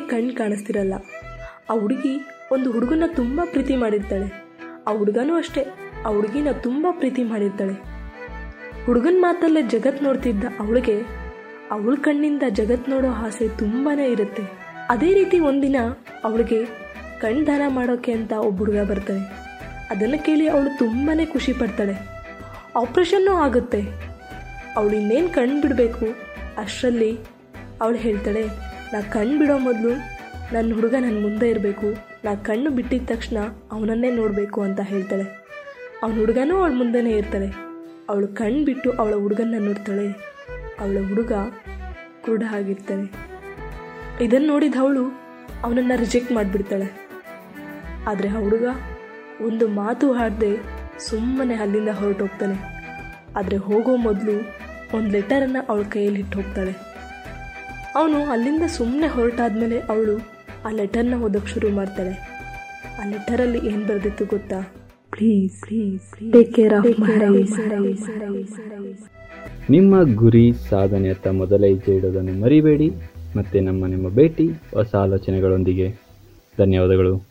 ಗೊತ್ತಿರಲ್ಲ ಆ ಹುಡುಗಿ ಒಂದು ಹುಡುಗನ ತುಂಬ ಪ್ರೀತಿ ಮಾಡಿರ್ತಾಳೆ. ಆ ಹುಡುಗನೂ ಅಷ್ಟೇ, ಆ ಹುಡುಗಿನ ತುಂಬ ಪ್ರೀತಿ ಮಾಡಿರ್ತಾಳೆ. ಹುಡುಗನ ಮಾತಲ್ಲೇ ಜಗತ್ ನೋಡ್ತಿದ್ದ ಅವಳಿಗೆ, ಅವಳ ಕಣ್ಣಿಂದ ಜಗತ್ ನೋಡೋ ಆಸೆ ತುಂಬಾ ಇರುತ್ತೆ. ಅದೇ ರೀತಿ ಒಂದಿನ ಅವಳಿಗೆ ಕಣ್ಣು ದಾನ ಮಾಡೋಕೆ ಅಂತ ಒಬ್ಬ ಹುಡುಗ ಬರ್ತಾನೆ. ಅದನ್ನು ಕೇಳಿ ಅವಳು ತುಂಬಾ ಖುಷಿ ಪಡ್ತಾಳೆ. ಆಪ್ರೇಷನ್ನೂ ಆಗುತ್ತೆ. ಅವಳು ಇನ್ನೇನು ಕಣ್ಣು ಬಿಡಬೇಕು? ಅಷ್ಟರಲ್ಲಿ ಅವಳು ಹೇಳ್ತಾಳೆ ನಾ ಕಣ್ಣು ಬಿಡೋ ಮೊದಲು ನನ್ನ ಹುಡುಗ ನನ್ನ ಮುಂದೆ ಇರಬೇಕು. ನಾ ಕಣ್ಣು ಬಿಟ್ಟಿದ ತಕ್ಷಣ ಅವನನ್ನೇ ನೋಡಬೇಕು ಅಂತ ಹೇಳ್ತಾಳೆ. ಅವನ ಹುಡುಗನೂ ಅವಳ ಮುಂದೆನೇ ಇರ್ತಾಳೆ. ಅವಳು ಕಣ್ಣು ಬಿಟ್ಟು ಅವಳ ಹುಡುಗನ್ನ ನೋಡ್ತಾಳೆ. ಅವಳ ಹುಡುಗ ಕುರುಡ ಆಗಿರ್ತಾನೆ. ಇದನ್ನು ನೋಡಿದ ಅವಳು ಅವನನ್ನು ರಿಜೆಕ್ಟ್ ಮಾಡಿಬಿಡ್ತಾಳೆ. ಆದರೆ ಆ ಹುಡುಗ ಒಂದು ಮಾತು ಹಾಡದೆ ಸುಮ್ಮನೆ ಅಲ್ಲಿಂದ ಹೊರಟೋಗ್ತಾನೆ. ಆದರೆ ಹೋಗೋ ಮೊದಲು ಒಂದು ಲೆಟರನ್ನು ಅವಳ ಕೈಯಲ್ಲಿ ಇಟ್ಟು ಹೋಗ್ತಾಳೆ. ಅವನು ಅಲ್ಲಿಂದ ಸುಮ್ಮನೆ ಹೊರಟಾದ್ಮೇಲೆ ಅವಳು ಆ ಲೆಟರ್ನ ಓದೋಕ್ಕೆ ಶುರು ಮಾಡ್ತಾಳೆ. ಆ ಲೆಟರಲ್ಲಿ ಏನು ಬರೆದಿತ್ತು ಗೊತ್ತಾ? Please please take care of ನಿಮ್ಮ ಗುರಿ ಸಾಧನೆಯತ್ತ ಮೊದಲ ಹೆಜ್ಜೆ ಇಡೋದನ್ನು ಮರಿಬೇಡಿ. ಮತ್ತೆ ನಮ್ಮ ನಿಮ್ಮ ಭೇಟಿ ಹೊಸ ಆಲೋಚನೆಗಳೊಂದಿಗೆ. ಧನ್ಯವಾದಗಳು.